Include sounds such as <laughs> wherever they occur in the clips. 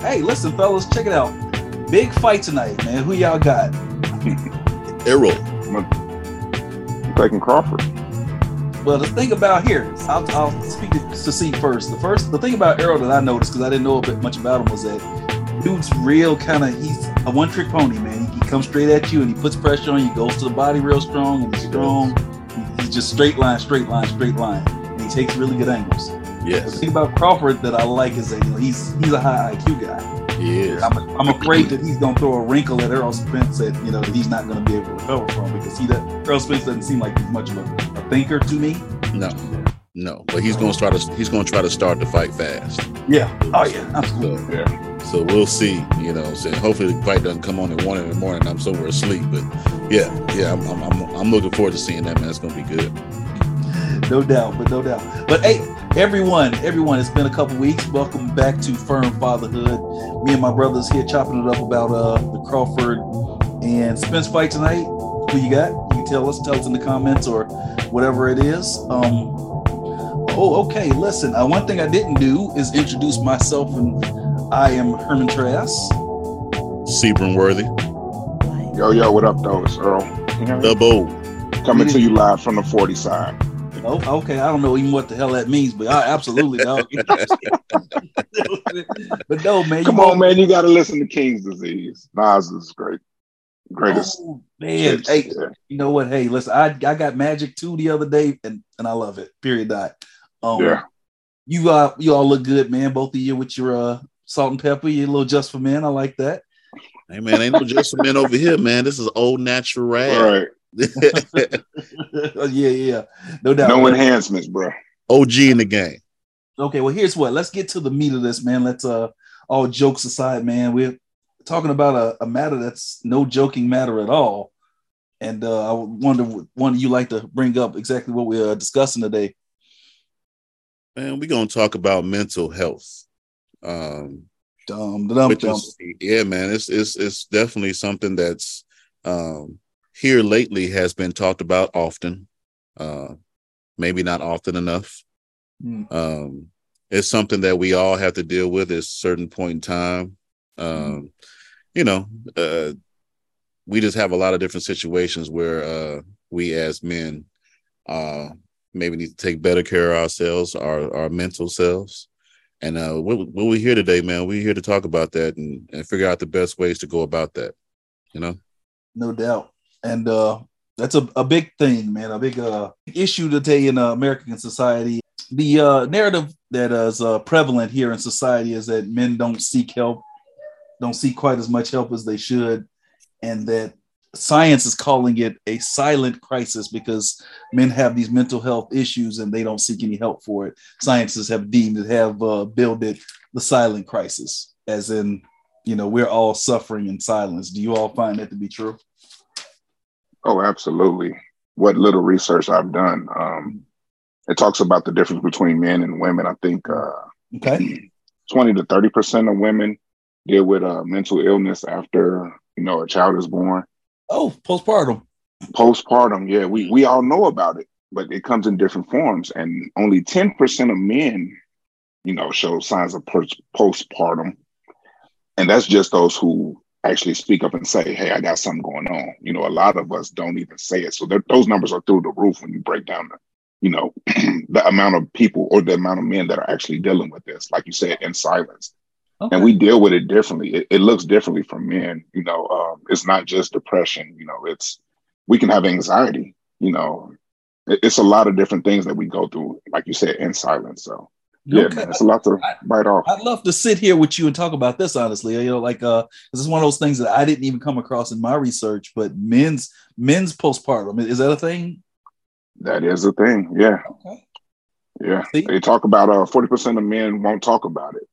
Hey, listen, fellas, check it out. Big fight tonight, man. Who y'all got? <laughs> Errol. I'm taking Crawford. Well, the thing about here, I'll, I'll speak to, to see first. The first, the thing about Errol that I noticed because I didn't know a bit much about him was that dude's real kind of he's a one trick pony, man. He, he comes straight at you and he puts pressure on you, goes to the body real strong and he's strong. He- he's just straight line, straight line, straight line, and he takes really good angles. Yes. The thing about Crawford that I like is that you know he's he's a high IQ guy. he is. I'm, I'm afraid that he's gonna throw a wrinkle at Errol Spence that you know that he's not gonna be able to recover from because he that Errol Spence doesn't seem like he's much of a, a thinker to me. No, no. But he's gonna to he's gonna try to start the fight fast. Yeah. Oh yeah. Absolutely. So, Yeah. so we'll see. You know, I'm saying hopefully the fight doesn't come on at one in the morning. I'm somewhere asleep. But yeah, yeah. I'm I'm, I'm, I'm looking forward to seeing that man. It's gonna be good. No doubt, but no doubt. But hey, everyone, everyone, it's been a couple weeks. Welcome back to Firm Fatherhood. Me and my brothers here chopping it up about uh the Crawford and Spence fight tonight. Who you got? You can tell us, tell us in the comments or whatever it is. Um Oh, okay. Listen, uh, one thing I didn't do is introduce myself, and I am Herman Trass. Sebring Worthy, Yo, yo, what up, though? It's Earl. The double. Coming to you live from the 40 side. Oh, okay. I don't know even what the hell that means, but I absolutely don't. <laughs> but no, man. you Come know- on, man. You got to listen to King's Disease. Nas is great. Greatest. Oh, man. shit. Hey, Yeah. you know what? Hey, listen, I I got Magic 2 the other day, and and I love it. Period. Dot. Um, Yeah. You uh, you all look good, man. Both of you with your uh salt and pepper. You a little just for men. I like that. Hey man, ain't no just for men over here, man. This is old natural All right. <laughs> yeah, yeah, no doubt. No enhancements, bro. OG in the game. Okay, well, here's what. Let's get to the meat of this, man. Let's uh, all jokes aside, man. We're talking about a, a matter that's no joking matter at all. And uh, I wonder, one of you like to bring up exactly what we're discussing today. Man, we're gonna talk about mental health. Um, Dum, dum, which dum. is yeah, man. It's it's it's definitely something that's um here lately has been talked about often. Uh maybe not often enough. Mm. Um it's something that we all have to deal with at a certain point in time. Um, you know, uh we just have a lot of different situations where uh we as men uh maybe need to take better care of ourselves, our our mental selves. And uh, what, what we're here today, man, we're here to talk about that and, and figure out the best ways to go about that. You know, No doubt. And uh, that's a, a big thing, man. A big uh, issue today in uh, American society. The uh, narrative that is uh, prevalent here in society is that men don't seek help, don't seek quite as much help as they should, and that science is calling it a silent crisis because men have these mental health issues and they don't seek any help for it. Scientists have deemed it, have uh, it the silent crisis, as in, you know, we're all suffering in silence. Do you all find that to be true? Oh, absolutely. What little research I've done, um, it talks about the difference between men and women. I think uh, Okay. 20 to 30% of women deal with uh, mental illness after, you know, a child is born. Oh, postpartum. Postpartum, yeah, we, we all know about it, but it comes in different forms. And only 10% of men, you know, show signs of postpartum. And that's just those who actually speak up and say, hey, I got something going on. You know, a lot of us don't even say it. So those numbers are through the roof when you break down the, you know, <clears throat> the amount of people or the amount of men that are actually dealing with this, like you said, in silence Okay. and we deal with it differently. It, it looks differently from men. You know, um, it's not just depression. You know, it's we can have anxiety. You know, It- it's a lot of different things that we go through, like you said, in silence. So yeah, Okay. it's a lot to bite off. I'd love to sit here with you and talk about this honestly. You know, like uh this is one of those things that I didn't even come across in my research, but men's men's postpartum. Is that a thing? That is a thing. Yeah, Okay. yeah. See? They talk about uh forty percent of men won't talk about it.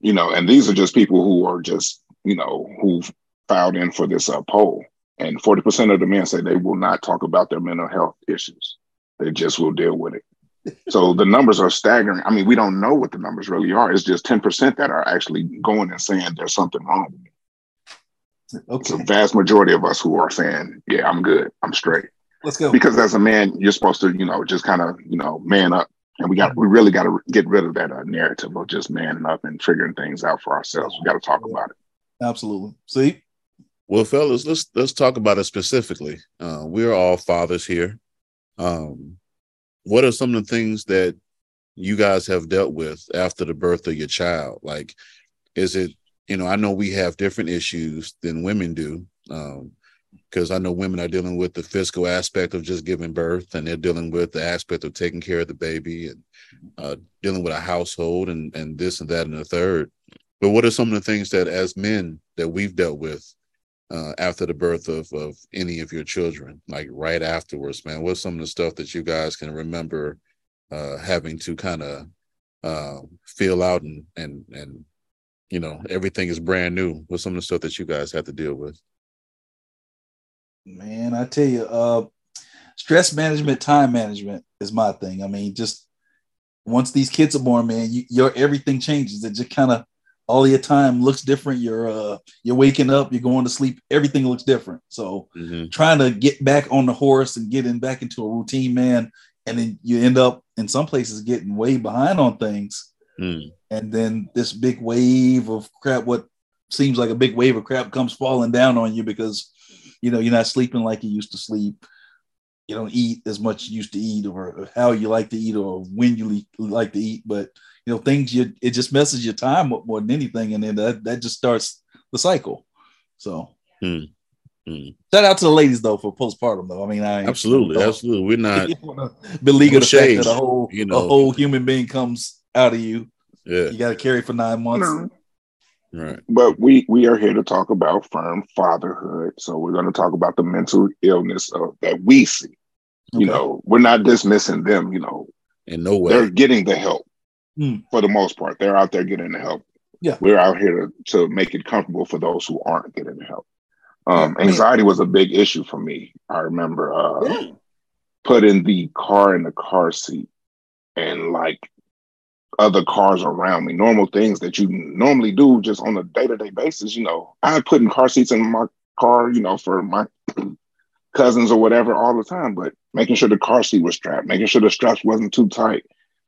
You know, and these are just people who are just you know who've filed in for this uh, poll, and forty percent of the men say they will not talk about their mental health issues. They just will deal with it. So the numbers are staggering. I mean, we don't know what the numbers really are. It's just ten percent that are actually going and saying there's something wrong with me. It's Okay. a vast majority of us who are saying, "Yeah, I'm good. I'm straight." Let's go. because as a man you're supposed to you know just kind of you know man up And we got we really got to get rid of that uh, narrative of just manning up and figuring things out for ourselves. We got to talk about it. Absolutely. See. Well, fellas, let's let's talk about it specifically. Uh, we're all fathers here. Um, what are some of the things that you guys have dealt with after the birth of your child? Like, is it you know? I know we have different issues than women do. Um, because I know women are dealing with the physical aspect of just giving birth, and they're dealing with the aspect of taking care of the baby and uh, dealing with a household and and this and that and the third. But what are some of the things that, as men, that we've dealt with uh, after the birth of of any of your children, like right afterwards, man? What's some of the stuff that you guys can remember uh, having to kind of uh, feel out and and and you know everything is brand new? What's some of the stuff that you guys have to deal with? Man, I tell you, uh, stress management, time management is my thing. I mean, just once these kids are born, man, you, your everything changes. It just kind of all your time looks different. You're uh, you're waking up, you're going to sleep. Everything looks different. So mm-hmm. trying to get back on the horse and getting back into a routine, man, and then you end up in some places getting way behind on things. Mm. And then this big wave of crap, what seems like a big wave of crap, comes falling down on you because you know, you're not sleeping like you used to sleep. You don't eat as much you used to eat, or how you like to eat, or when you like to eat. But you know, things you it just messes your time up more than anything, and then that that just starts the cycle. So. Hmm. Hmm. Shout out to the ladies though for postpartum though. I mean, I absolutely, absolutely. We're not <laughs> beleaguer the fact that a whole you know, a whole human being comes out of you. Yeah, you got to carry for nine months. No. Right. But we we are here to talk about firm fatherhood. So we're going to talk about the mental illness of, that we see. Okay. You know, we're not dismissing them. You know, in no way they're getting the help mm. for the most part. They're out there getting the help. Yeah, we're out here to, to make it comfortable for those who aren't getting the help. Um, anxiety was a big issue for me. I remember uh, yeah. putting the car in the car seat and like other cars around me, normal things that you normally do just on a day to day basis. You know, I putting car seats in my car, you know, for my <clears throat> cousins or whatever all the time, but making sure the car seat was strapped, making sure the straps wasn't too tight.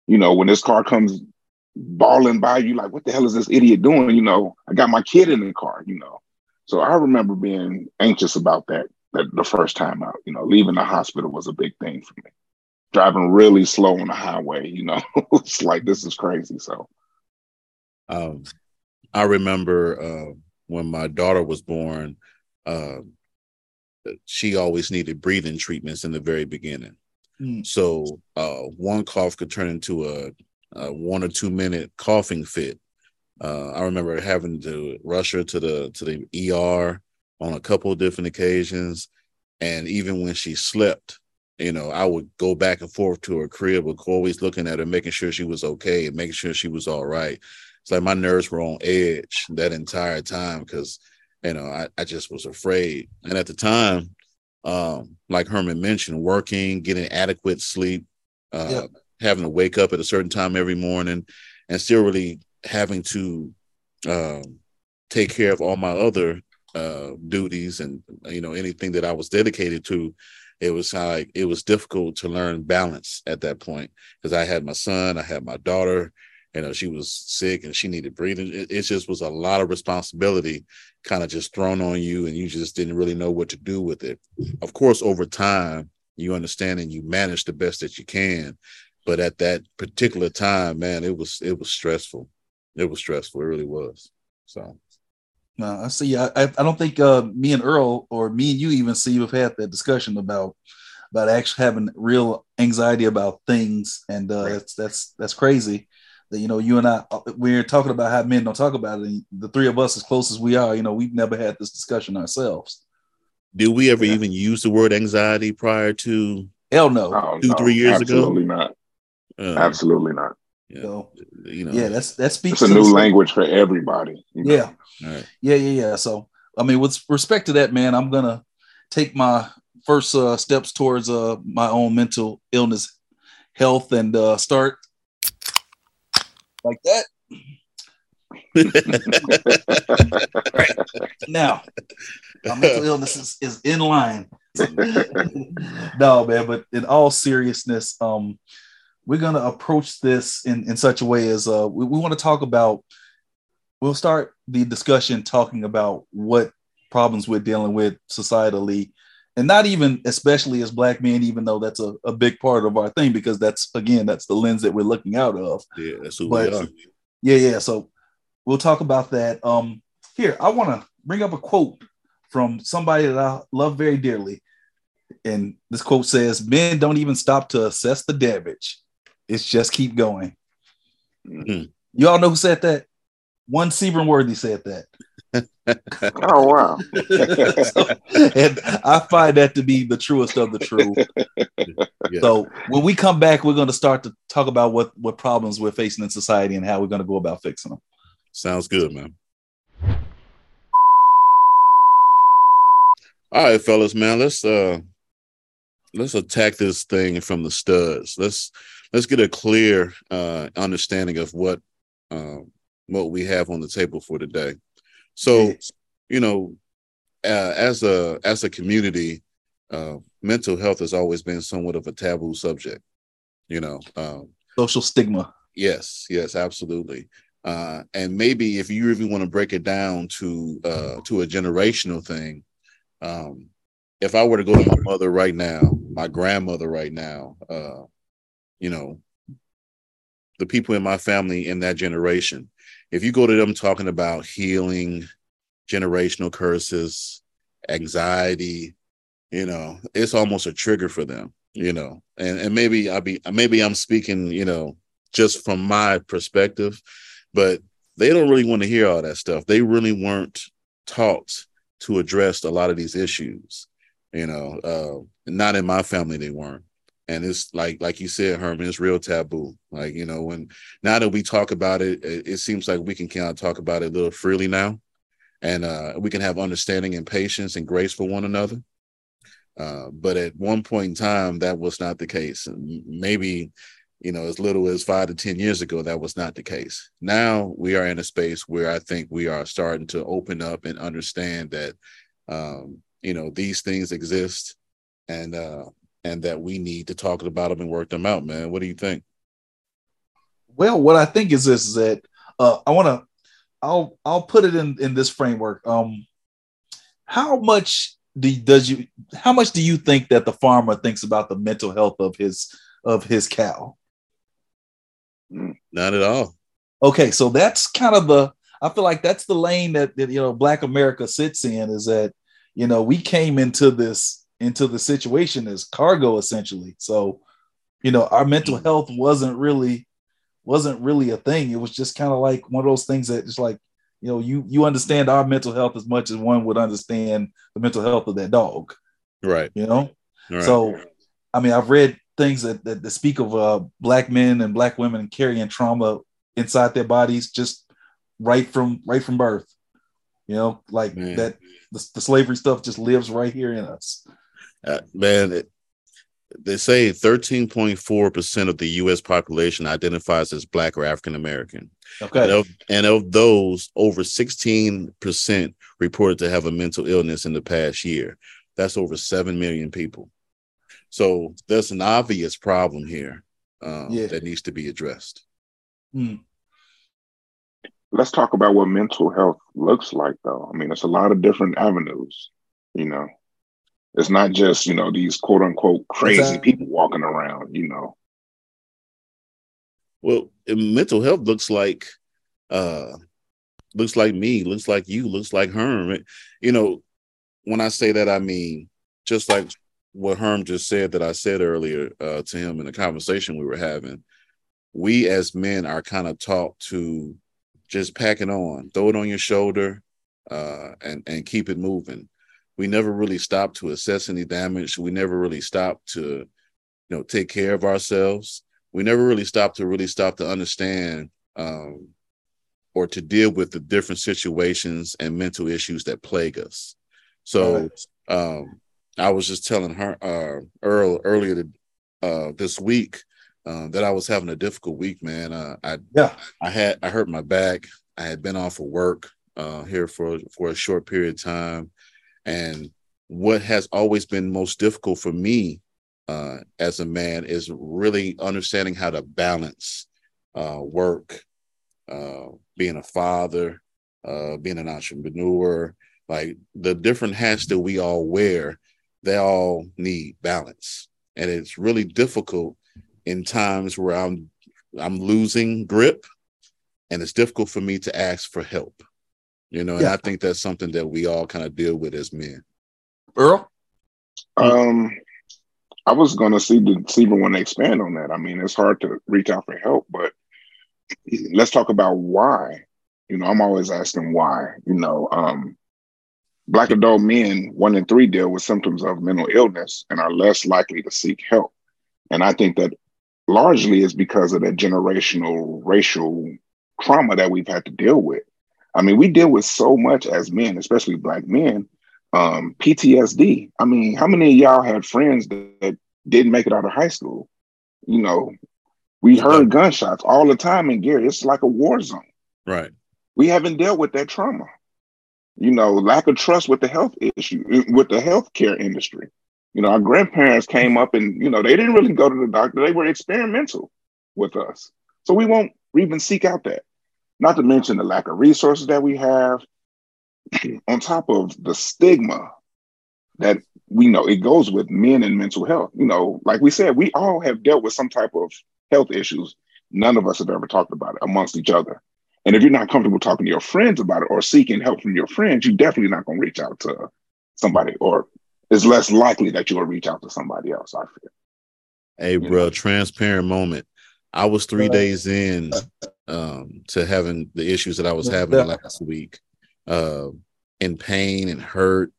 You know, when this car comes balling by you, like, what the hell is this idiot doing? You know, I got my kid in the car, you know. So I remember being anxious about that, that the first time out, you know, leaving the hospital was a big thing for me driving really slow on the highway. You know, <laughs> it's like this is crazy. So, um, I remember uh, when my daughter was born, uh, she always needed breathing treatments in the very beginning. Mm. So, uh, one cough could turn into a, a, one or two minute coughing fit. Uh, I remember having to rush her to the to the ER on a couple of different occasions, and even when she slept, you know, I would go back and forth to her crib, but always looking at her, making sure she was okay and making sure she was all right. It's like my nerves were on edge that entire time because, you know, I, I just was afraid. And at the time, um, like Herman mentioned, working, getting adequate sleep, uh, yeah. having to wake up at a certain time every morning, and still really having to um, take care of all my other uh, duties and you know anything that I was dedicated to it was like it was difficult to learn balance at that point because I had my son, I had my daughter, you know, she was sick and she needed breathing. It, it just was a lot of responsibility kind of just thrown on you, and you just didn't really know what to do with it. Of course, over time, you understand and you manage the best that you can. But at that particular time, man, it was it was stressful. It was stressful. It really was. So no, I see. I, I don't think uh, me and Earl or me and you even see you have had that discussion about about actually having real anxiety about things, and uh, right. that's that's that's crazy. That you know, you and I uh, we're talking about how men don't talk about it. And the three of us, as close as we are, you know, we've never had this discussion ourselves. Did we ever yeah. even use the word anxiety prior to? Hell no. Oh, two, no, three years ago? absolutely ago. Not. Uh, absolutely not. Yeah. So, you know, yeah, that's that speaks. It's a new language for everybody. You know? Yeah, Right. Yeah, yeah, yeah. So, I mean, with respect to that, man, I'm gonna take my first uh, steps towards uh, my own mental illness, health, and uh, start like that. <laughs> right. Now, my mental illness is, is in line. <laughs> no, man, but in all seriousness, um, we're going to approach this in, in such a way as uh, we, we want to talk about, we'll start the discussion talking about what problems we're dealing with societally and not even especially as black men even though that's a, a big part of our thing because that's again that's the lens that we're looking out of. Yeah that's who but, we are. yeah yeah so we'll talk about that. Um here i want to bring up a quote from somebody that i love very dearly. And this quote says men don't even stop to assess the damage. It's just keep going. Mhm. you all know who said that? One Sebring Worthy said that Oh wow. So- <laughs> and I find that to be the truest of the true. Yeah. So when we come back, we're going to start to talk about what what problems we're facing in society and how we're going to go about fixing them. Sounds good, man. All right, fellas, man. Let's uh let's attack this thing from the studs. Let's let's get a clear uh understanding of what um what we have on the table for today. So, you know, uh, as a as a community, uh mental health has always been somewhat of a taboo subject. You know, um Social stigma. Yes, yes, absolutely. Uh, and maybe if you even want to break it down to uh, to a generational thing, um, if I were to go to my mother right now, my grandmother right now, uh, you know, the people in my family in that generation, if you go to them talking about healing, generational curses, anxiety, you know, it's almost a trigger for them, you know. And and maybe I'll be maybe I'm speaking, you know, just from my perspective, but they don't really want to hear all that stuff. They really weren't taught to address a lot of these issues, you know. Uh, not in my family, they weren't. And it's like, like you said, Herman, it's real taboo. Like, you know, when now that we talk about it, it, it seems like we can kind of talk about it a little freely now. And uh, we can have understanding and patience and grace for one another. Uh, but at one point in time, that was not the case. And maybe you know, as little as five to 10 years ago, that was not the case. Now we are in a space where I think we are starting to open up and understand that, um, you know, these things exist and, uh, and that we need to talk about them and work them out, man. What do you think? Well, what I think is this is that uh, I want to I'll I'll put it in in this framework. Um, how much do, does you how much do you think that the farmer thinks about the mental health of his of his cow? Not at all. Okay, so that's kind of the I feel like that's the lane that, that you know Black America sits in is that you know we came into this into the situation as cargo essentially. So you know our mental health wasn't really wasn't really a thing. It was just kind of like one of those things that just like you know you you understand our mental health as much as one would understand the mental health of that dog. Right. You know. Right. So, I mean, I've read things that, that, that speak of uh, black men and black women carrying trauma inside their bodies just right from right from birth. You know, like Man. that the, the slavery stuff just lives right here in us. Uh, man, it, they say 13.4% of the U.S. population identifies as Black or African American. And, Okay. of, and of those, over 16% reported to have a mental illness in the past year. That's over 7 million people. So there's an obvious problem here um, Yeah. that needs to be addressed. Hmm. Let's talk about what mental health looks like, though. I mean, it's a lot of different avenues. You know, it's not just you know these quote unquote crazy Exactly. people walking around. You know, Well, mental health looks like uh looks like me, looks like you, looks like Herm. You know, when I say that I mean just like what Herm just said that I said earlier uh to him in the conversation we were having. We as men are kind of taught to just pack it on, throw it on your shoulder, uh, and and keep it moving. We never really stop to assess any damage. We never really stop to, you know, take care of ourselves we never really stopped to really stop to understand um, or to deal with the different situations and mental issues that plague us. So um, I was just telling her uh, Earl earlier to, uh, this week uh, that I was having a difficult week, man. Uh, I Yeah. I had I hurt my back. I had been off of work uh, here for for a short period of time, and what has always been most difficult for me uh, as a man is really understanding how to balance uh, work, uh, being a father, uh, being an entrepreneur, like the different hats that we all wear, they all need balance. And it's really difficult in times where I'm I'm losing grip and it's difficult for me to ask for help. You know, and yeah. I think that's something that we all kind of deal with as men. Earl? Um I was gonna see the see if want to expand on that. I mean, it's hard to reach out for help, but let's talk about why. You know, I'm always asking why. You know, um, black adult men, one in three deal with symptoms of mental illness and are less likely to seek help. And I think that largely is because of that generational racial trauma that we've had to deal with. I mean, we deal with so much as men, especially black men, um, PTSD. I mean, how many of y'all had friends that, that didn't make it out of high school? You know, we heard gunshots all the time in Gary. It's like a war zone. Right. We haven't dealt with that trauma. You know, lack of trust with the health issue, with the healthcare industry. You know, our grandparents came up and, you know, they didn't really go to the doctor. They were experimental with us. So we won't even seek out that. Not to mention the lack of resources that we have, <clears throat> on top of the stigma that we know it goes with men and mental health. You know, like we said, we all have dealt with some type of health issues. None of us have ever talked about it amongst each other. And if you're not comfortable talking to your friends about it or seeking help from your friends, you're definitely not going to reach out to somebody, or it's less likely that you'll reach out to somebody else. I feel. Hey, you bro, know? transparent moment. I was three days in um, to having the issues that I was having last week, uh, in pain and hurt.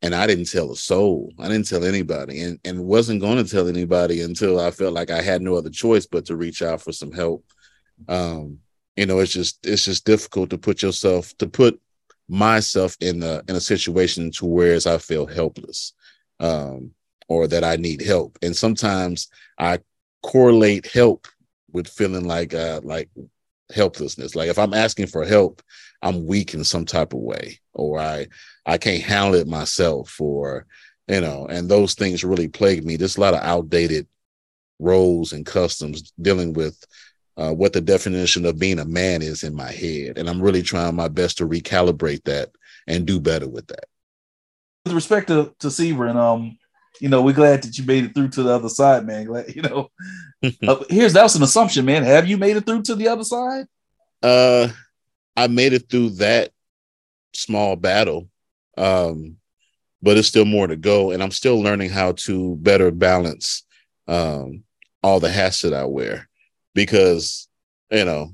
And I didn't tell a soul. I didn't tell anybody, and and wasn't going to tell anybody until I felt like I had no other choice but to reach out for some help. Um, you know, it's just it's just difficult to put yourself to put myself in a in a situation to whereas I feel helpless, um, or that I need help, and sometimes I correlate help with feeling like uh like helplessness. Like if I'm asking for help, I'm weak in some type of way, or I I can't handle it myself, or you know, and those things really plague me. There's a lot of outdated roles and customs dealing with uh, what the definition of being a man is in my head, and I'm really trying my best to recalibrate that and do better with that. With respect to to Sebring, um, you know, we're glad that you made it through to the other side, man. Glad, you know, <laughs> uh, here's was an assumption, man. Have you made it through to the other side? Uh, I made it through that small battle, um, but it's still more to go, and I'm still learning how to better balance um, all the hats that I wear because you know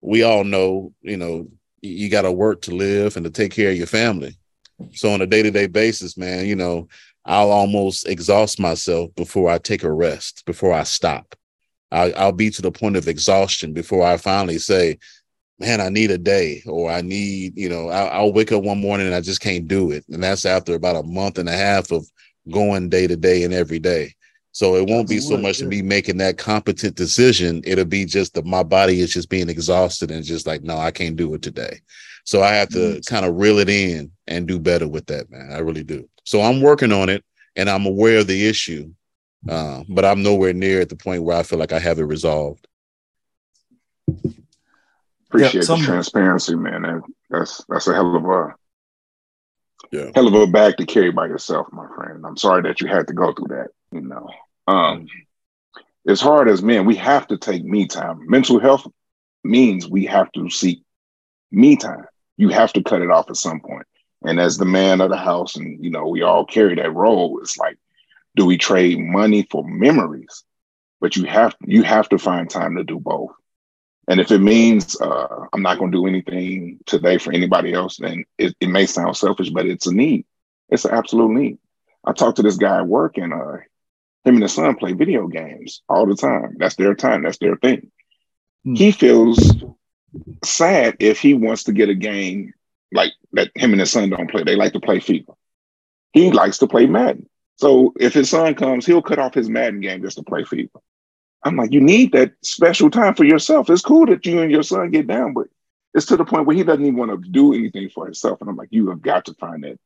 we all know you know you got to work to live and to take care of your family. So on a day to day basis, man, you know I'll almost exhaust myself before I take a rest, before I stop. I'll, I'll be to the point of exhaustion before I finally say, man, I need a day or I need, you know, I'll, I'll, wake up one morning and I just can't do it. And that's after about a month and a half of going day to day and every day. So it won't be so much to me making that competent decision. It'll be just that my body is just being exhausted and just like, no, I can't do it today. So I have to mm-hmm. kind of reel it in and do better with that, man. I really do. So I'm working on it and I'm aware of the issue, uh, but I'm nowhere near at the point where I feel like I have it resolved. Appreciate yeah, some, the transparency, man. That's that's a hell of a yeah. hell of a bag to carry by yourself, my friend. I'm sorry that you had to go through that. You know, um, as hard as men, we have to take me time. Mental health means we have to seek me time. You have to cut it off at some point. And as the man of the house, and you know, we all carry that role. It's like, do we trade money for memories? But you have you have to find time to do both. And if it means uh, I'm not going to do anything today for anybody else, then it, it, may sound selfish, but it's a need. It's an absolute need. I talked to this guy at work, and uh, him and his son play video games all the time. That's their time. That's their thing. Mm. He feels sad if he wants to get a game like that him and his son don't play. They like to play FIFA. He likes to play Madden. So if his son comes, he'll cut off his Madden game just to play FIFA. I'm like, you need that special time for yourself. It's cool that you and your son get down, but it's to the point where he doesn't even want to do anything for himself. And I'm like, you have got to find that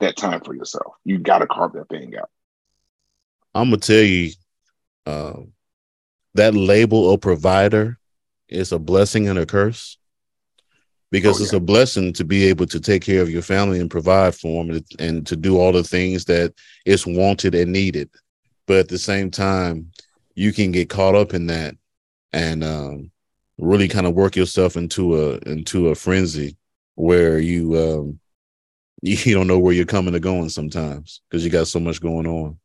that time for yourself. You got to carve that thing out. I'm gonna tell you, um, that label of provider is a blessing and a curse because oh, it's a blessing to be able to take care of your family and provide for them and, and to do all the things that is wanted and needed. But at the same time, you can get caught up in that and um, really kind of work yourself into a into a frenzy where you um, <laughs> you don't know where you're coming or going sometimes because you got so much going on.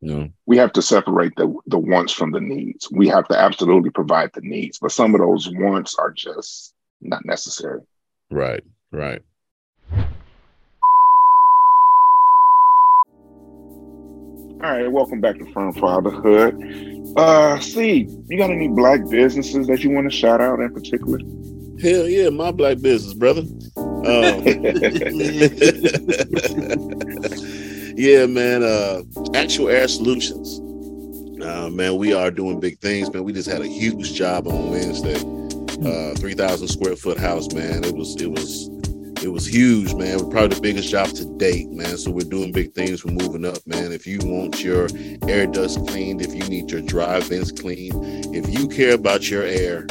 You know? We have to separate the the wants from the needs. We have to absolutely provide the needs, but some of those wants are just not necessary. Right, right. All right, welcome back to Firm Fatherhood. Uh, see, you got any black businesses that you want to shout out in particular? Hell yeah, my black business, brother. Um, <laughs> <laughs> yeah, man. Uh, Actual Air Solutions. Uh, man, we are doing big things, man. We just had a huge job on Wednesday. Uh, three thousand square foot house, man. It was it was it was huge, man. Was probably the biggest job to date, man. So we're doing big things. We're moving up, man. If you want your air dust cleaned, if you need your dry vents cleaned, if you care about your air,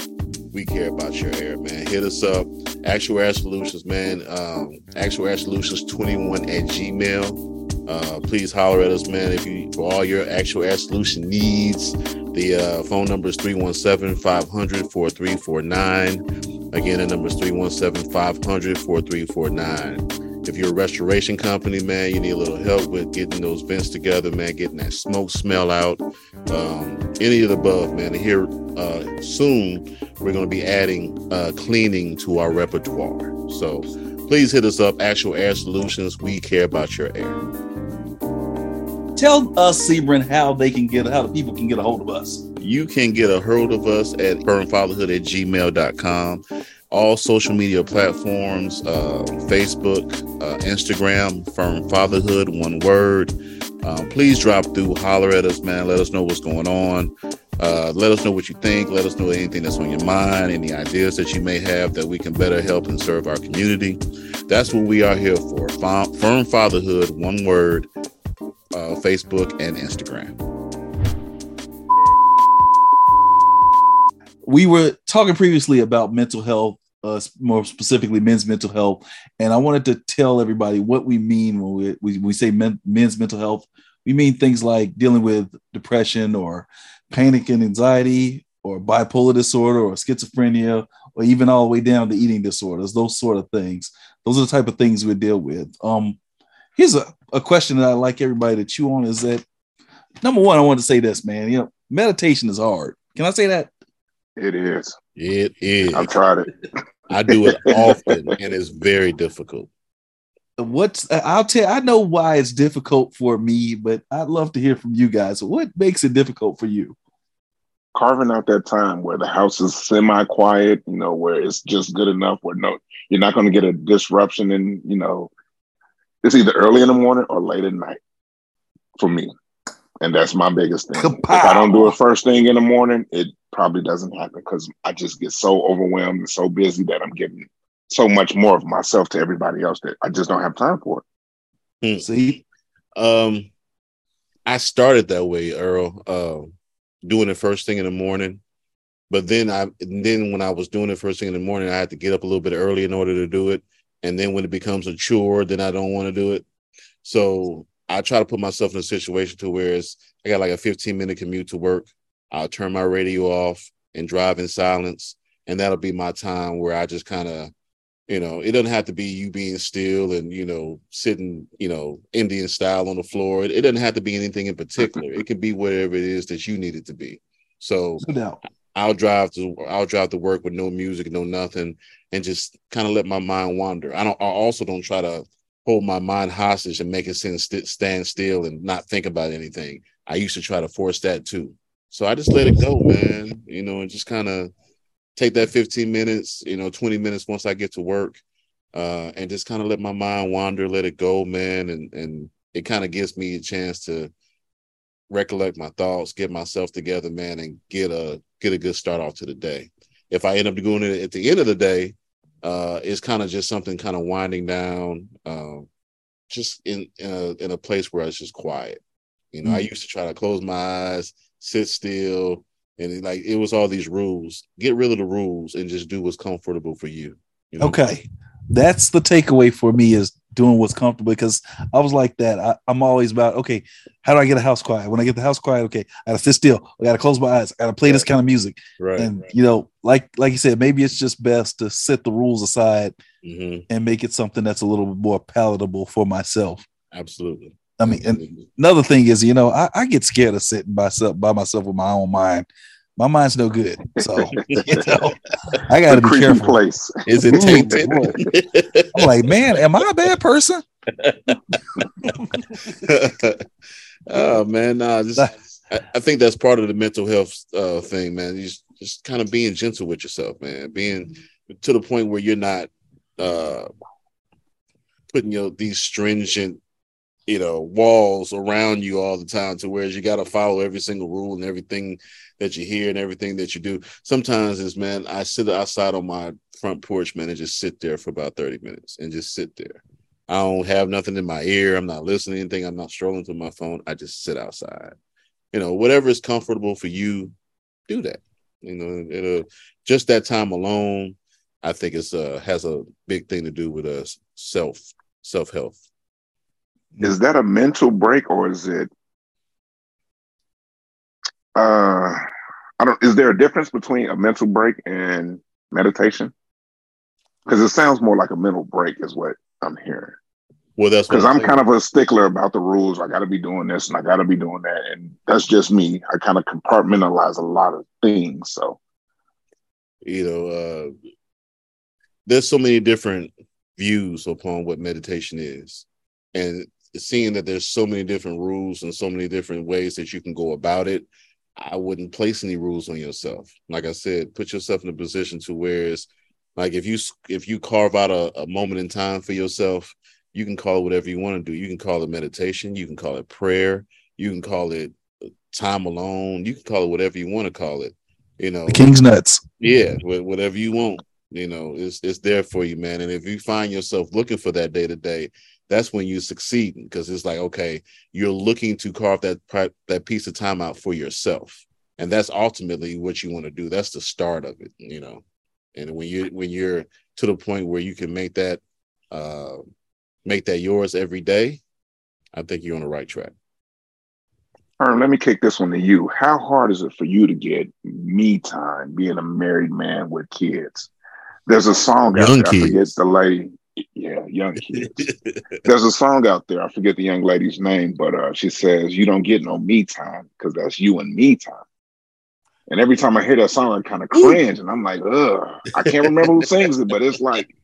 we care about your air, man. Hit us up. Actual Air Solutions, man. Um, Actual Air Solutions 21 at Gmail. Uh, please holler at us, man. If you for all your actual air solution needs, the uh, phone number is 317 500 4349. Again, the number is 317 500 4349. If you're a restoration company, man, you need a little help with getting those vents together, man, getting that smoke smell out, um, any of the above, man. And here uh, soon, we're going to be adding uh, cleaning to our repertoire. So please hit us up, Actual Air Solutions. We care about your air. Tell us, Sebring, how they can get, how the people can get a hold of us you can get a hold of us at firmfatherhood at gmail.com. All social media platforms, uh, Facebook, uh, Instagram, Firm Fatherhood, one word. Uh, please drop through, holler at us, man. Let us know what's going on. Uh, let us know what you think. Let us know anything that's on your mind, any ideas that you may have that we can better help and serve our community. That's what we are here for. Firm Fatherhood, one word, uh, Facebook and Instagram. we were talking previously about mental health, uh, more specifically men's mental health, and I wanted to tell everybody what we mean when we we, we say men, men's mental health. We mean things like dealing with depression or panic and anxiety or bipolar disorder or schizophrenia or even all the way down to eating disorders, those sort of things. Those are the type of things we deal with. Um, here's a, a question that I like everybody to chew on is that number one, I want to say this, man. You know, meditation is hard. Can I say that? It is. It is. I've tried it. I do it often, and it's very difficult. What's I'll tell I know why it's difficult for me, but I'd love to hear from you guys. What makes it difficult for you? Carving out that time where the house is semi-quiet, you know, where it's just good enough where no you're not going to get a disruption in, you know, it's either early in the morning or late at night for me. And that's my biggest thing. Kapow. If I don't do it first thing in the morning, it probably doesn't happen because I just get so overwhelmed and so busy that I'm giving so much more of myself to everybody else that I just don't have time for it. Hmm. See, um, I started that way, Earl, uh, doing it first thing in the morning. But then I then when I was doing it first thing in the morning, I had to get up a little bit early in order to do it. And then when it becomes a chore, then I don't want to do it. So I try to put myself in a situation to where it's I got like a 15 minute commute to work. I'll turn my radio off and drive in silence. And that'll be my time where I just kind of, you know, it doesn't have to be you being still and, you know, sitting, you know, Indian style on the floor. It, it doesn't have to be anything in particular. It can be whatever it is that you need it to be. So no I'll drive to I'll drive to work with no music, no nothing, and just kind of let my mind wander. I don't I also don't try to hold my mind hostage and make it stand still and not think about anything. I used to try to force that too. So I just let it go, man, you know, and just kind of take that 15 minutes, you know, 20 minutes once I get to work, uh, and just kind of let my mind wander, let it go, man. And and it kind of gives me a chance to recollect my thoughts, get myself together, man, and get a get a good start off to the day. If I end up doing it at the end of the day, uh, it's kind of just something kind of winding down, um, just in in a, in a place where it's just quiet. You know, mm. I used to try to close my eyes, sit still, and like it was all these rules. Get rid of the rules and just do what's comfortable for you. you know? Okay. That's the takeaway for me is doing what's comfortable because I was like that. I, am always about, okay, how do I get a house quiet? When I get the house quiet, okay, I gotta sit still. I gotta close my eyes. I gotta play this kind of music. Right. And right. you know, like like you said, maybe it's just best to set the rules aside Mhm. and make it something that's a little bit more palatable for myself. Absolutely. I mean, Absolutely. another thing is, you know, I, I get scared of sitting by myself by myself with my own mind. My mind's no good. So <laughs> you know, I gotta The be careful. place. is it <laughs> tainted? I'm like, man, am I a bad person? <laughs> oh man, nah, just I, I think that's part of the mental health uh, thing, man. You just, just kind of being gentle with yourself, man. Being to the point where you're not uh, putting your these stringent, you know, walls around you all the time, to where you got to follow every single rule and everything that you hear and everything that you do. Sometimes is man, I sit outside on my front porch, man, and just sit there for about thirty minutes and just sit there. I don't have nothing in my ear. I'm not listening to anything. I'm not strolling through my phone. I just sit outside. You know, whatever is comfortable for you, do that. You know, it'll just that time alone, I think it's uh has a big thing to do with us self self health. Is that a mental break or is it uh I don't is there a difference between a mental break and meditation? Because it sounds more like a mental break is what I'm hearing. Well, that's Because I'm kind of a stickler about the rules. I gotta be doing this and I gotta be doing that. And that's just me. I kind of compartmentalize a lot of things. So you know, uh, there's so many different views upon what meditation is, and seeing that there's so many different rules and so many different ways that you can go about it, I wouldn't place any rules on yourself. Like I said, put yourself in a position to where it's like if you if you carve out a, a moment in time for yourself, you can call it whatever you want to do. You can call it meditation, you can call it prayer, you can call it uh, time alone, you can call it whatever you want to call it. You know, The king's nuts. yeah, whatever you want, you know, it's it's there for you, man. And if you find yourself looking for that day to day, that's when you succeed because it's like, okay, you're looking to carve that that piece of time out for yourself, and that's ultimately what you want to do. That's the start of it, you know. And when you when you're to the point where you can make that uh, make that yours every day, I think you're on the right track. all right let me kick this one to you. How hard is it for you to get me time being a married man with kids? There's a song out Young there. I forget the lady. Yeah, young kids. <laughs> There's a song out there. I forget the young lady's name, but uh, she says, "You don't get no me time because that's you and me time." And every time I hear that song, I kind of cringe, and I'm like, "Ugh!" I can't remember who sings it, but it's like,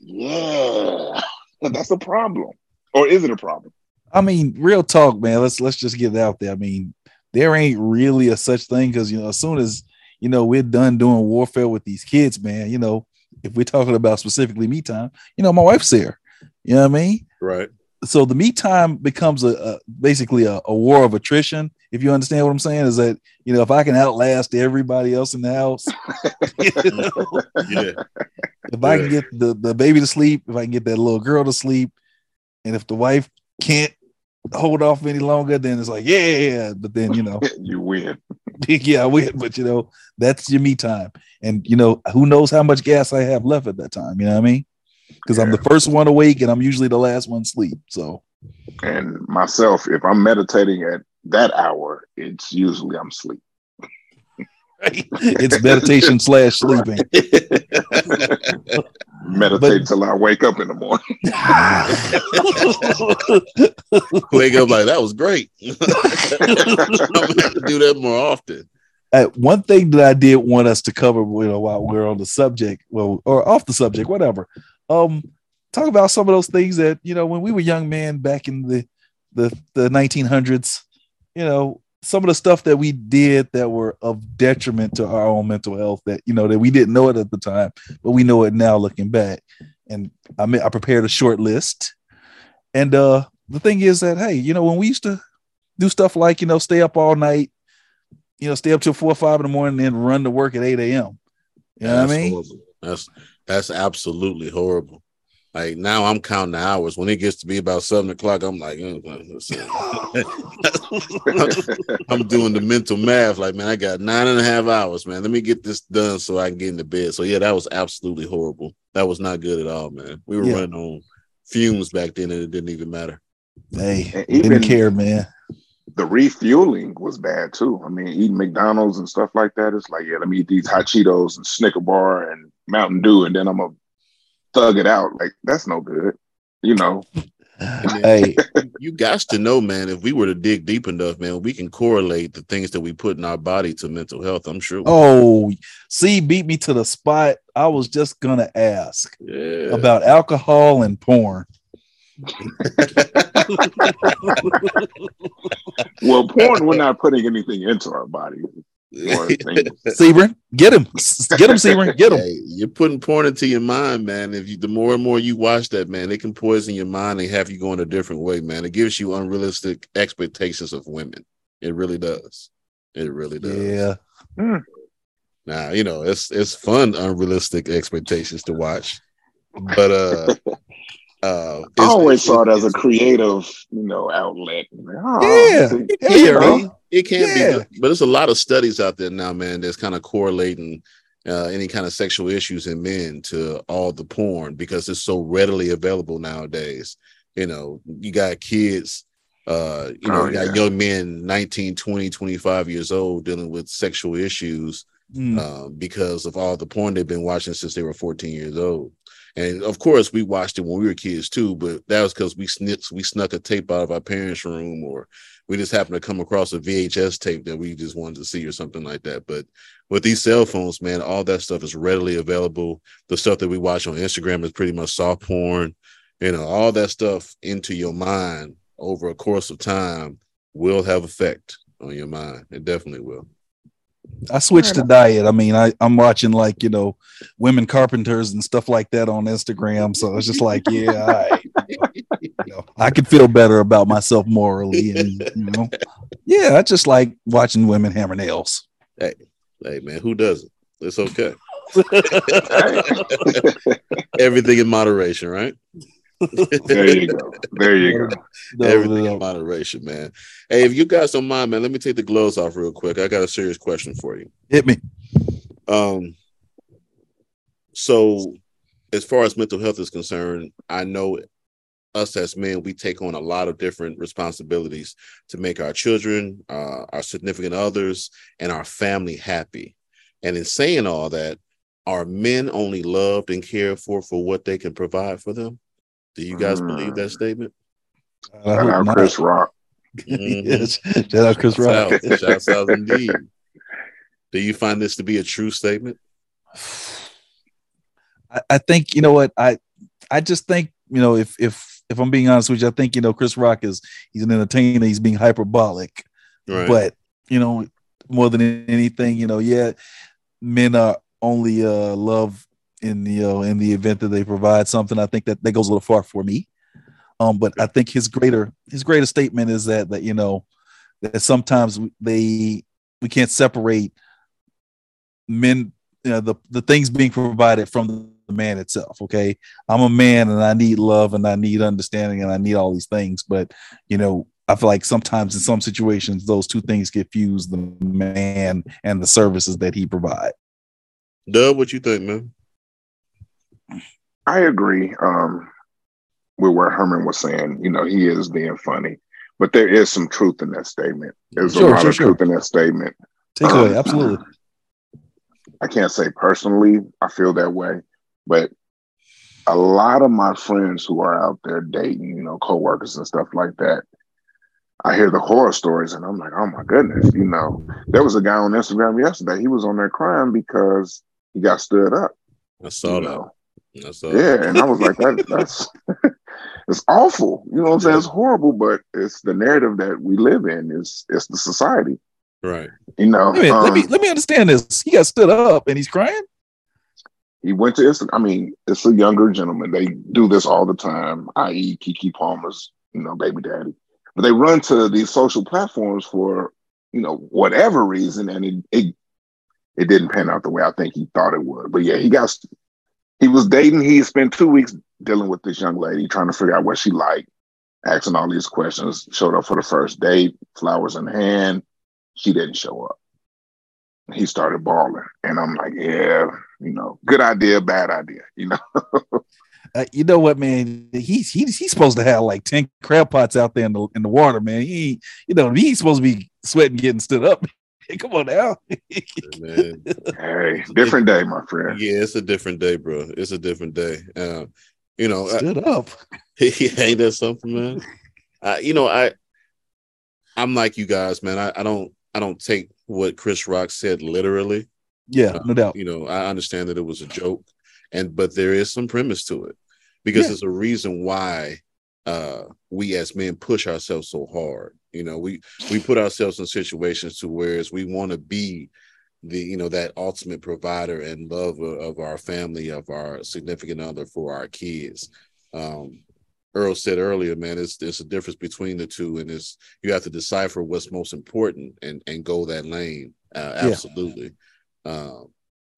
"Yeah, <laughs> that's a problem." Or is it a problem? I mean, real talk, man. Let's let's just get it out there. I mean, there ain't really a such thing because you know, as soon as you know we're done doing warfare with these kids, man, you know, if we're talking about specifically me time, you know, my wife's there. You know what I mean? right. So the me time becomes a, a basically a, a war of attrition. If you understand what I'm saying, is that you know if I can outlast everybody else in the house, <laughs> you <laughs> know, Yeah. if I can get the, the baby to sleep, if I can get that little girl to sleep, and if the wife can't hold off any longer, then it's like, yeah, yeah, yeah. But then, you know, <laughs> you win. <laughs> yeah, I win. But, you know, that's your me time. And, you know, who knows how much gas I have left at that time. You know what I mean? Because I'm the first one awake and I'm usually the last one asleep. So, And myself, if I'm meditating at that hour, it's usually I'm asleep. <laughs> it's meditation slash sleeping. <laughs> Meditate But- till I wake up in the morning. <laughs> <laughs> Wake up like that was great. <laughs> I'm gonna have to do that more often. uh, one thing that I did want us to cover, you know, while we're on the subject, well, or off the subject, whatever. Um, talk about some of those things that you know when we were young men back in the the the 1900s. You know, some of the stuff that we did that were of detriment to our own mental health. That you know that we didn't know it at the time, but we know it now looking back. And I mean, I prepared a short list. And uh, the thing is that hey, you know, when we used to do stuff like you know stay up all night you know, stay up till four or five in the morning and then run to work at 8 a.m. You know That's what I mean? horrible. That's that's absolutely horrible. Like now, I'm counting the hours. When it gets to be about seven o'clock, I'm like, uh, <laughs> I'm doing the mental math. Like, man, I got nine and a half hours, man. Let me get this done so I can get into bed. So yeah, that was absolutely horrible. That was not good at all, man. We were Yeah. running on fumes back then, and it didn't even matter. Hey, And didn't care, man. the refueling was bad too. I mean, eating McDonald's and stuff like that. It's like, yeah, let me eat these hot Cheetos and Snicker bar and Mountain Dew, and then I'm gonna thug it out. Like that's no good. You know, <laughs> Hey, You got to know, man. If we were to dig deep enough, man, we can correlate the things that we put in our body to mental health. I'm sure. oh, see, beat me to the spot. I was just gonna ask yeah. about alcohol and porn. <laughs> well, porn, we're not putting anything into our body. More. <laughs> Sebring, get him, <laughs> get him, Sebring, get him. Hey, you're putting porn into your mind, man. If you, the more and more you watch that, man, it can poison your mind and have you going a different way, man. It gives you unrealistic expectations of women. It really does. It really does. Yeah, Now, you know, it's it's fun, unrealistic expectations to watch, but uh, <laughs> uh, I it's- always saw it as a creative, you know, outlet. Like, oh, Yeah. see? It Hell can yeah, bro. be. It can Yeah. be, but there's a lot of studies out there now, man, that's kind of correlating uh, any kind of sexual issues in men to all the porn because it's so readily available nowadays. You know, you got kids, uh, you know, Oh, you got yeah. young men, 19, 20, 25 years old, dealing with sexual issues Mm. um, because of all the porn they've been watching since they were 14 years old. And of course, we watched it when we were kids too, but that was because we snipped, we snuck a tape out of our parents' room, or we just happened to come across a VHS tape that we just wanted to see, or something like that. But with these cell phones, man, all that stuff is readily available. The stuff that we watch on Instagram is pretty much soft porn. You know, all that stuff into your mind over a course of time will have effect on your mind. It definitely will. I switched to diet. I mean, I, I'm watching like, you know, women carpenters and stuff like that on Instagram. So it's just like, yeah, all right. You know, I could feel better about myself morally. And, you know, yeah, I just like watching women hammer nails. Hey, Hey, man, who doesn't? It's okay. <laughs> <laughs> Everything in moderation, right? There you go. There you go. <laughs> No, Everything no. in moderation, man. Hey, if you guys don't mind, man, let me take the gloves off real quick. I got a serious question for you. Hit me. Um, so as far as mental health is concerned, I know us as men, we take on a lot of different responsibilities to make our children, uh, our significant others, and our family happy. And in saying all that, are men only loved and cared for for what they can provide for them? Do you guys believe that statement? I Shout out not. Chris Rock. <laughs> Mhm. <laughs> Yes. Shout out Chris Rock. Shouts out, shouts out indeed. Do you find this to be a true statement? I, I think you know what I I just think you know if if if I'm being honest with you, I think you know Chris Rock is he's an entertainer. He's being hyperbolic, Right. but you know more than anything, you know, yeah, men are only uh love in the you know in the event that they provide something. I think that that goes a little far for me. Um, but I think his greater his greater statement is that that you know that sometimes they we can't separate men you know, the the things being provided from the man itself. Okay, I'm a man and I need love and I need understanding and I need all these things, but you know. I feel like sometimes in some situations those two things get fused: the man and the services that he provides. Dub, what you think, man? I agree um, with what Herman was saying. You know, he is being funny, but there is some truth in that statement. There's Sure, a lot sure, of sure. truth in that statement. Take Um, away, absolutely. I can't say personally I feel that way, but a lot of my friends who are out there dating, you know, coworkers and stuff like that, I hear the horror stories and I'm like, oh my goodness, you know, there was a guy on Instagram yesterday. He was on there crying because he got stood up. I saw you that. know. I saw Yeah, and I was like, that, that's <laughs> it's awful. You know what I'm saying? It's horrible, but it's the narrative that we live in. Is it's the society. Right. You know, Let me, let um, me let me understand this. He got stood up and he's crying. he went to Insta- I mean, it's a younger gentleman. They do this all the time, i.e., Keke Palmer's, you know, baby daddy. But they run to these social platforms for, you know, whatever reason, and it it, it didn't pan out the way I think he thought it would. But yeah, he got he was dating. He spent two weeks dealing with this young lady, trying to figure out what she liked, asking all these questions. Showed up for the first date, flowers in hand. She didn't show up. He started bawling, and I'm like, yeah, you know, good idea, bad idea, you know. <laughs> uh, you know what, man? He's he's he's supposed to have like ten crab pots out there in the in the water, man. He, you know, he's supposed to be sweating, getting stood up. <laughs> Come on now. <laughs> hey, different day, my friend. Yeah, it's a different day, bro. It's a different day. Uh, you know, stood I, up. <laughs> ain't that something, man? I, you know, I, I'm like you guys, man. I, I don't, I don't take what Chris Rock said literally. Yeah, no doubt. You know, I understand that it was a joke, and but there is some premise to it because yeah. there's a reason why uh, we as men push ourselves so hard. You know, we we put ourselves in situations to whereas we want to be the you know that ultimate provider and love of, of, our family, of our significant other for our kids. Um, Earl said earlier, man, it's there's a difference between the two, and it's you have to decipher what's most important and and go that lane. Uh, absolutely. Yeah. Um,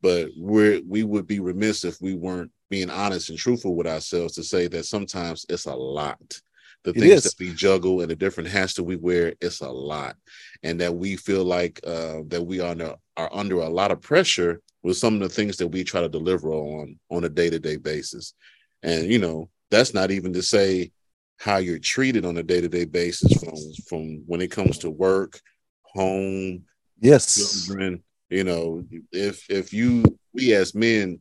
but we're we would be remiss if we weren't being honest and truthful with ourselves to say that sometimes it's a lot the it things is. that we juggle and the different hats that we wear it's a lot. And that we feel like uh, that we are under, are under a lot of pressure with some of the things that we try to deliver on on a day-to-day basis. And you know that's not even to say how you're treated on a day-to-day basis from from when it comes to work home yes. children you know if if you we as men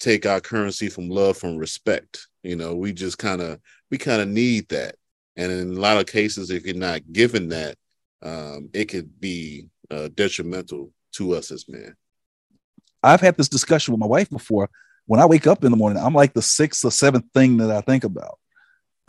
take our currency from love from respect you know we just kind of we kind of need that. And in a lot of cases if you're not given that um, it could be uh, detrimental to us as men. I've had this discussion with my wife before. When i wake up in the morning i'm like the sixth or seventh thing that i think about.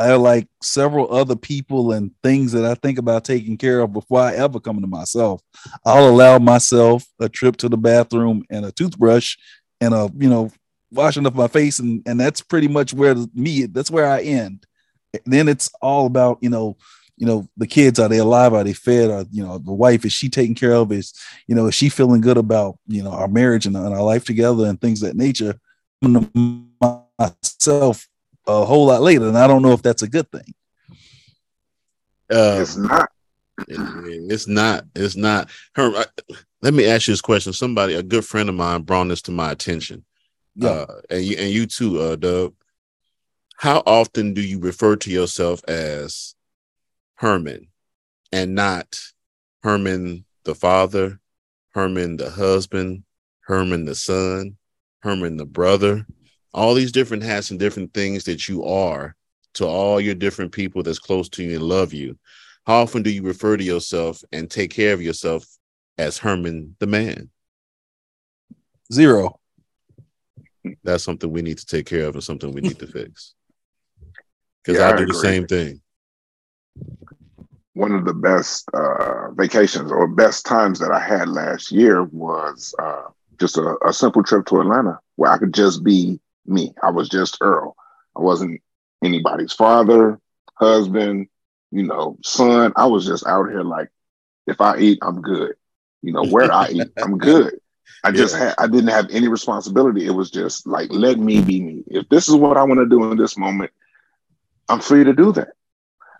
I like several other people and things that i think about taking care of before i ever come to myself. I'll allow myself a trip to the bathroom and a toothbrush and a you know washing up my face and and that's pretty much where me that's where i end then it's all about you know you know the kids are they alive? Are they fed? Are you know the wife is she taken care of? Is you know is she feeling good about you know our marriage and, and our life together and things that nature? Myself a whole lot later and i don't know if that's a good thing. Uh, it's not. It's not it's not. Her let me ask you this question. Somebody a good friend of mine brought this to my attention. Yeah. Uh, and you and you too, uh, Dub. How often do you refer to yourself as Herman and not Herman the father, Herman the husband, Herman the son, Herman the brother? All these different hats and different things that you are to all your different people that's close to you and love you. How often do you refer to yourself and take care of yourself as Herman the man? Zero that's something we need to take care of and something we need to fix. Because yeah, I do I the same thing. One of the best uh, vacations or best times that I had last year was uh, just a, a simple trip to Atlanta where I could just be me. I was just Earl. I wasn't anybody's father, husband, you know, son. I was just out here like, if I eat, I'm good. You know, where I eat, I'm <laughs> good. I just yeah. had I didn't have any responsibility. It was just like let me be me. If this is what I want to do in this moment, I'm free to do that.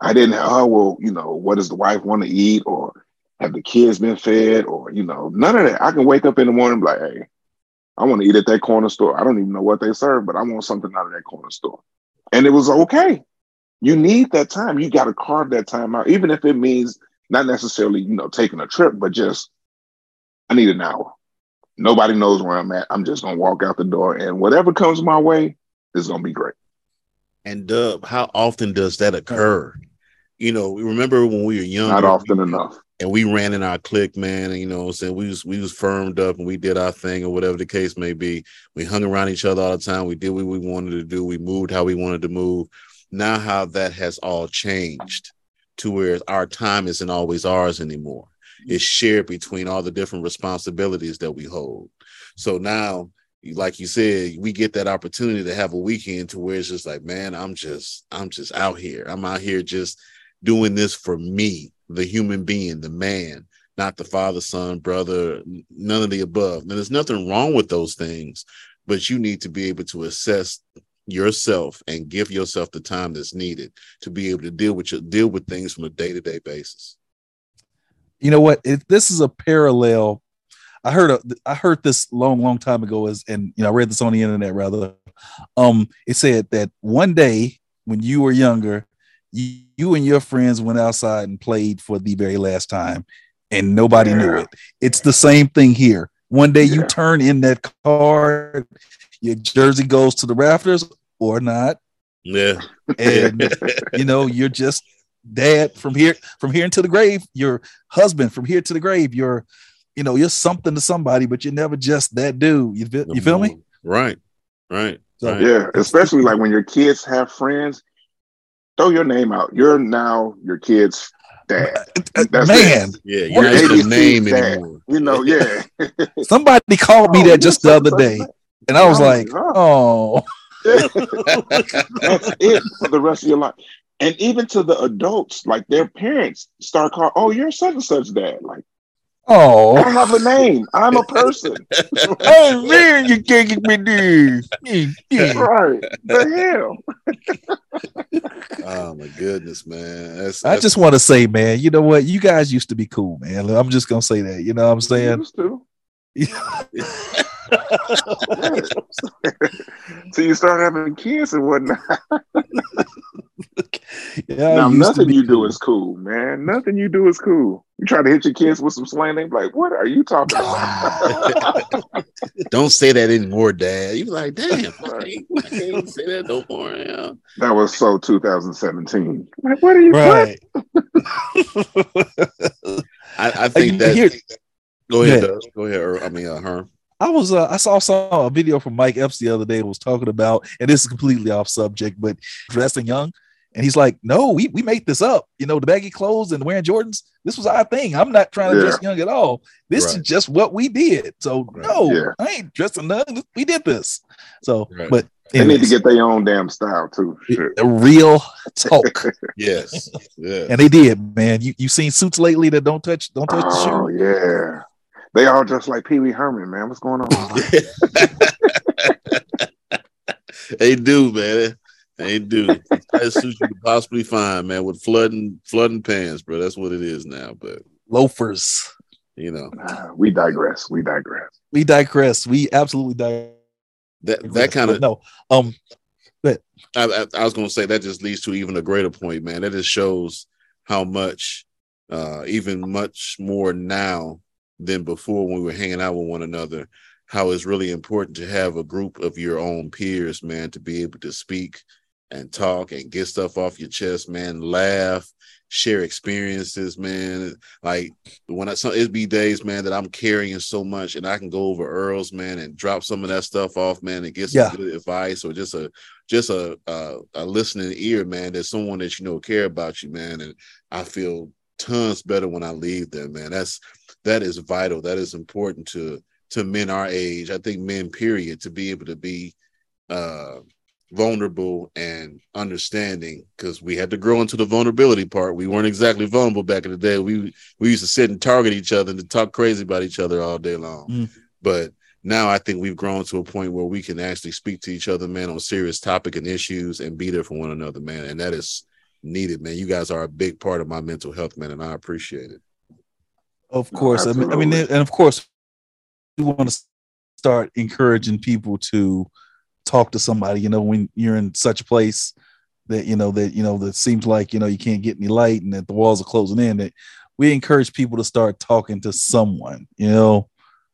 I didn't oh well, you know, what does the wife want to eat or have the kids been fed or you know, none of that. I can wake up in the morning like, hey, I want to eat at that corner store. I don't even know what they serve, but I want something out of that corner store. And it was okay. You need that time. You got to carve that time out, even if it means not necessarily, you know, taking a trip, but just I need an hour. Nobody knows where I'm at. I'm just gonna walk out the door, and whatever comes my way is gonna be great. And Dub, how often does that occur? You know, we remember when we were young? Not often we, enough. And we ran in our clique, man. And, you know, saying we was we was firmed up and we did our thing or whatever the case may be. We hung around each other all the time. We did what we wanted to do. We moved how we wanted to move. Now, how that has all changed to where our time isn't always ours anymore It's shared between all the different responsibilities that we hold. So now, like you said, we get that opportunity to have a weekend to where it's just like, man, I'm just, I'm just out here. I'm out here just doing this for me, the human being, the man, not the father, son, brother, none of the above. Now, there's nothing wrong with those things, but you need to be able to assess yourself and give yourself the time that's needed to be able to deal with your deal with things from a day-to-day basis you know what if this is a parallel i heard a, i heard this long long time ago as and you know i read this on the internet rather. Um it said that one day when you were younger you, you and your friends went outside and played for the very last time and nobody yeah. knew it. It's the same thing here. One day yeah. you turn in that card your jersey goes to the rafters or not. Yeah. And you know you're just dad from here from here into the grave your husband from here to the grave you're you know you're something to somebody but you're never just that dude. You feel, you feel me? right right, so, right. yeah especially like when your kids have friends throw your name out. You're now your kids dad. Uh, That's man. it. yeah you're not even name anymore. You know <laughs> yeah. Somebody called me oh, that just the other day and i was like oh. <laughs> <laughs> That's it for the rest of your life. And even to the adults, like their parents start calling, "Oh, you're such and such dad." Like, oh, I have a name. I'm a person. <laughs> <laughs> oh man, you can't get me this. right? The hell. oh my goodness, man. That's, I just want to say, man. You know what? You guys used to be cool, man. I'm just gonna say that. You know what I'm saying? Used to. <laughs> so you start having kids and whatnot. yeah, now nothing you cool. do is cool, man. Nothing you do is cool. You try to hit your kids with some slang, they like, "What are you talking about?" <laughs> Don't say that anymore, Dad. You like, damn, <laughs> <laughs> I can't, say that no more. Yeah. That was so 2017. Like, what are you? Right. I, I, think that. Here, go ahead. Yeah. Go ahead. I mean, uh, Herm. I was uh, I saw saw a video from Mike Epps the other day was talking about, and this is completely off subject, but dressing young. And he's like, No, we, we made this up. You know, the baggy clothes and wearing Jordans. This was our thing. I'm not trying to yeah. dress young at all. This right. is just what we did. So right. no, yeah. I ain't dressing young. We did this. So, right. but anyways, they need to get their own damn style too. Sure. A real talk. <laughs> yes. Yeah. And they did, man. You you seen suits lately that don't touch don't touch oh, the shoe? Yeah. They all just like Pee Wee Herman, man. What's going on? <laughs> <laughs> they do, man. They do. That suit you could possibly find, man, with flooding flooding pants, bro. That's what it is now. But loafers. You know. we digress. We digress. We digress. We absolutely digress. That that kind of no. Um but I, I, I was gonna say that just leads to even a greater point, man. That just shows how much uh even much more now than before when we were hanging out with one another how it's really important to have a group of your own peers man to be able to speak and talk and get stuff off your chest man laugh share experiences man like when i saw it be days man that i'm carrying so much and i can go over earls man and drop some of that stuff off man and get some yeah. good advice or just a just a, a a listening ear man there's someone that you know care about you man and i feel tons better when i leave them man that's that is vital. That is important to to men our age. I think men, period, to be able to be uh, vulnerable and understanding because we had to grow into the vulnerability part. We weren't exactly vulnerable back in the day. We we used to sit and target each other and to talk crazy about each other all day long. Mm. But now I think we've grown to a point where we can actually speak to each other, man, on serious topic and issues and be there for one another, man. And that is needed, man. You guys are a big part of my mental health, man, and I appreciate it. Of course. I mean, I mean, and of course, we want to start encouraging people to talk to somebody. You know, when you're in such a place that you know that you know that seems like you know you can't get any light and that the walls are closing in. That we encourage people to start talking to someone. You know,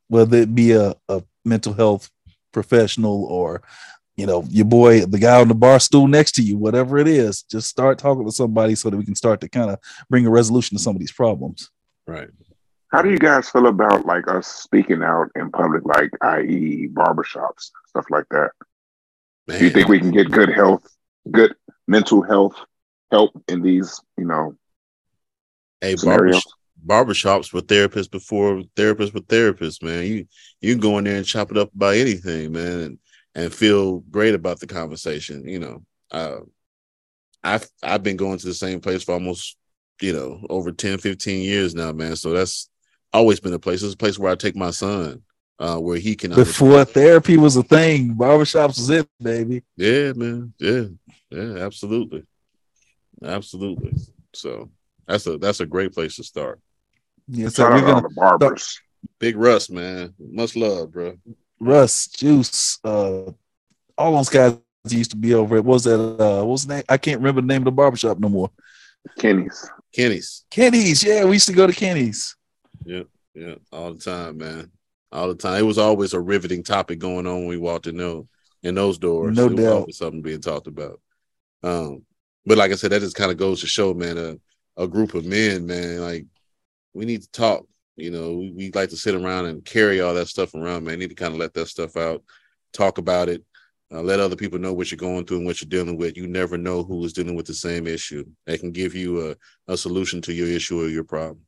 whether it be a, a mental health professional or you know your boy the guy on the bar stool next to you whatever it is just start talking to somebody so that we can start to kind of bring a resolution to some of these problems right how do you guys feel about like us speaking out in public, like i.e. barbershops, stuff like that? Man. Do you think we can get good health, good mental health help in these, you know, hey, scenarios? barbershops with therapists before therapists with therapists, man. You you go in there and chop it up about anything, man, and, and feel great about the conversation. You know, uh, I've I've been going to the same place for almost, you know, over 10, 15 years now, man. So that's always been a place. It's a place where I take my son. Uh, where he can before therapy was a thing. Barbershops was it, baby. Yeah, man. Yeah, yeah, absolutely, absolutely. So that's a that's a great place to start. Yeah, so we're gonna barbers. Start. Big Russ, man. Much love, bro. Russ, Juice, uh, all those guys used to be over. It was that uh, what was the name? I can't remember the name of the barbershop no more. Kenny's. Kenny's. Kenny's. Yeah, we used to go to Kenny's. Yeah, yeah, all the time, man. All the time. It was always a riveting topic going on when we walked in those in those doors. No doubt. something being talked about. Um, but like I said, that just kind of goes to show, man, a, a group of men, man, like we need to talk. You know, we, we like to sit around and carry all that stuff around, man. Need to kind of let that stuff out, talk about it, uh, let other people know what you're going through and what you're dealing with. You never know who is dealing with the same issue. They can give you a, a solution to your issue or your problem.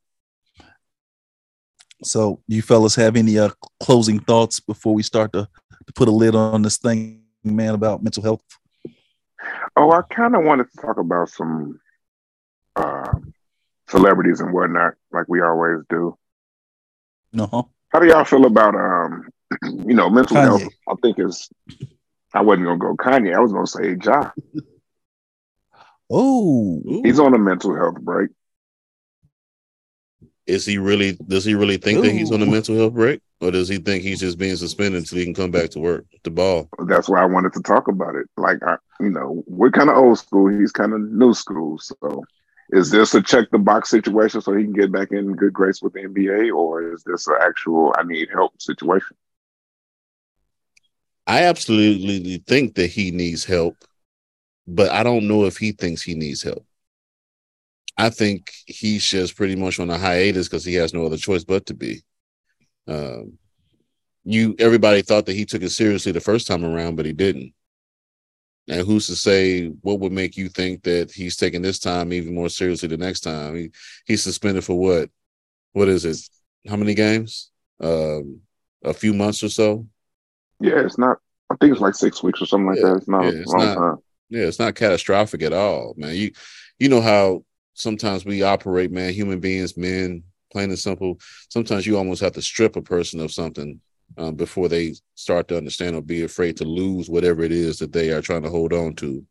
So, you fellas have any uh, closing thoughts before we start to, to put a lid on this thing, man, about mental health? Oh, I kind of wanted to talk about some uh, celebrities and whatnot, like we always do. Uh-huh. How do y'all feel about um, <clears throat> you know, mental Kanye. health? I think is I wasn't gonna go Kanye. I was gonna say Ja. oh, he's on a mental health break. Is he really? Does he really think Ooh. that he's on a mental health break, or does he think he's just being suspended until he can come back to work? The ball. That's why I wanted to talk about it. Like, I, you know, we're kind of old school. He's kind of new school. So, is this a check the box situation so he can get back in good grace with the NBA, or is this an actual I need help situation? I absolutely think that he needs help, but I don't know if he thinks he needs help. I think he's just pretty much on a hiatus because he has no other choice but to be. Um, you everybody thought that he took it seriously the first time around, but he didn't. And who's to say what would make you think that he's taking this time even more seriously the next time? He, he's suspended for what? What is it? How many games? Um, a few months or so. Yeah, it's not. I think it's like six weeks or something like yeah, that. It's not yeah, a it's long not, time. Yeah, it's not catastrophic at all, man. You you know how sometimes we operate, man. Human beings, men, plain and simple. Sometimes you almost have to strip a person of something um, before they start to understand or be afraid to lose whatever it is that they are trying to hold on to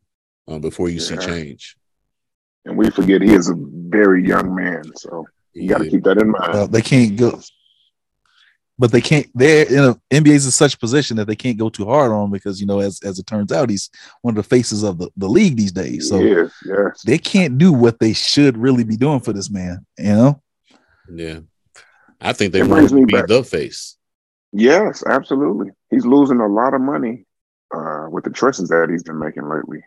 um, before you yeah. see change. And we forget he is a very young man, so you got to keep that in mind. Uh, they can't go but they can't. They're in a NBA's in such position that they can't go too hard on him because you know, as as it turns out, he's one of the faces of the, the league these days. So yes, yes. they can't do what they should really be doing for this man. You know? Yeah, I think they want to be back. the face. Yes, absolutely. He's losing a lot of money uh, with the choices that he's been making lately.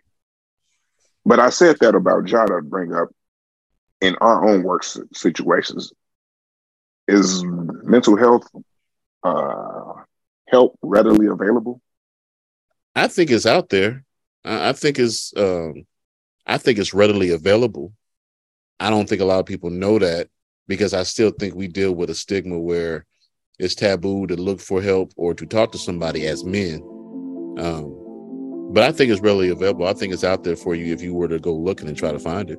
But I said that about Jada bring up in our own work situations. Is mental health uh, help readily available? I think it's out there. I, I think it's um, I think it's readily available. I don't think a lot of people know that because I still think we deal with a stigma where it's taboo to look for help or to talk to somebody as men. Um, but I think it's readily available. I think it's out there for you if you were to go looking and try to find it.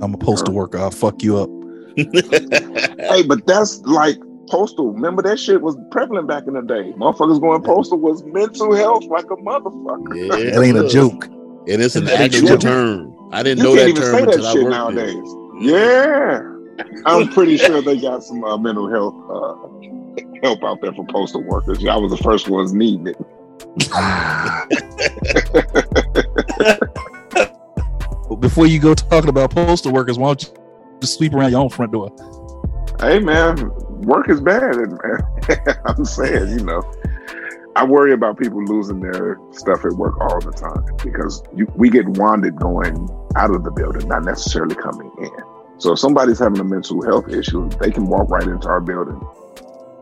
I'm a postal worker. I'll fuck you up. <laughs> hey, but that's like postal. Remember that shit was prevalent back in the day. Motherfuckers going postal was mental health like a motherfucker. Yeah, <laughs> that ain't a joke. And it's an actual term. I didn't you know that term until I worked nowadays. Yeah, I'm pretty <laughs> sure they got some uh, mental health uh, help out there for postal workers. I was the first ones needing it. <laughs> Before you go talking about postal workers, why don't you just sweep around your own front door? Hey man, work is bad. <laughs> And I'm saying, you know, I worry about people losing their stuff at work all the time because you, we get wanted going out of the building, not necessarily coming in. So if somebody's having a mental health issue, they can walk right into our building,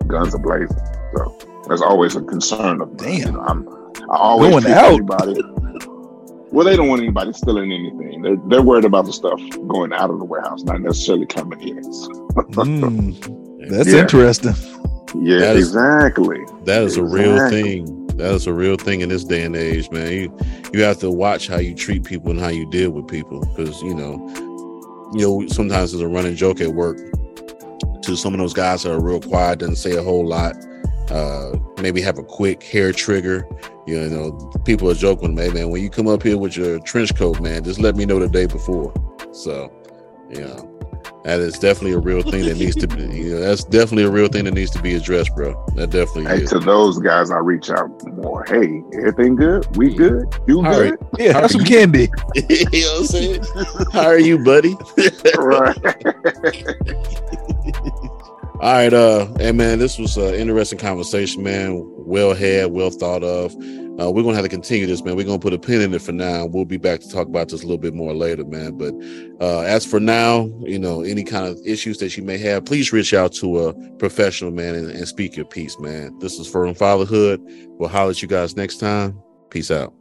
guns are blazing. So there's always a concern of damn. You know, I'm I always going out. Anybody, well, they don't want anybody stealing anything. They're they're worried about the stuff going out of the warehouse, not necessarily coming in. <laughs> mm. That's yeah. interesting. Yeah, that is, exactly. That is exactly. a real thing. That is a real thing in this day and age, man. You you have to watch how you treat people and how you deal with people because you know, you know, sometimes there's a running joke at work to some of those guys that are real quiet, doesn't say a whole lot. uh, maybe have a quick hair trigger. You know, people are joking, man, man, when you come up here with your trench coat, man, just let me know the day before. So, you know, that is definitely a real thing that needs to be, you know, that's definitely a real thing that needs to be addressed, bro. That definitely Hey, is. to those guys, I reach out more. Hey, everything good? We good? You All good? Yeah, have some candy. you know what I'm saying? How are you, buddy? right. <laughs> All right, uh, hey man, this was an interesting conversation, man. Well had, well thought of. Uh, we're gonna have to continue this, man. We're gonna put a pin in it for now. We'll be back to talk about this a little bit more later, man. But uh, as for now, you know, any kind of issues that you may have, please reach out to a professional, man, and, and speak your piece, man. This is Firm Fatherhood. We'll holler at you guys next time. Peace out.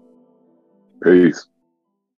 Peace.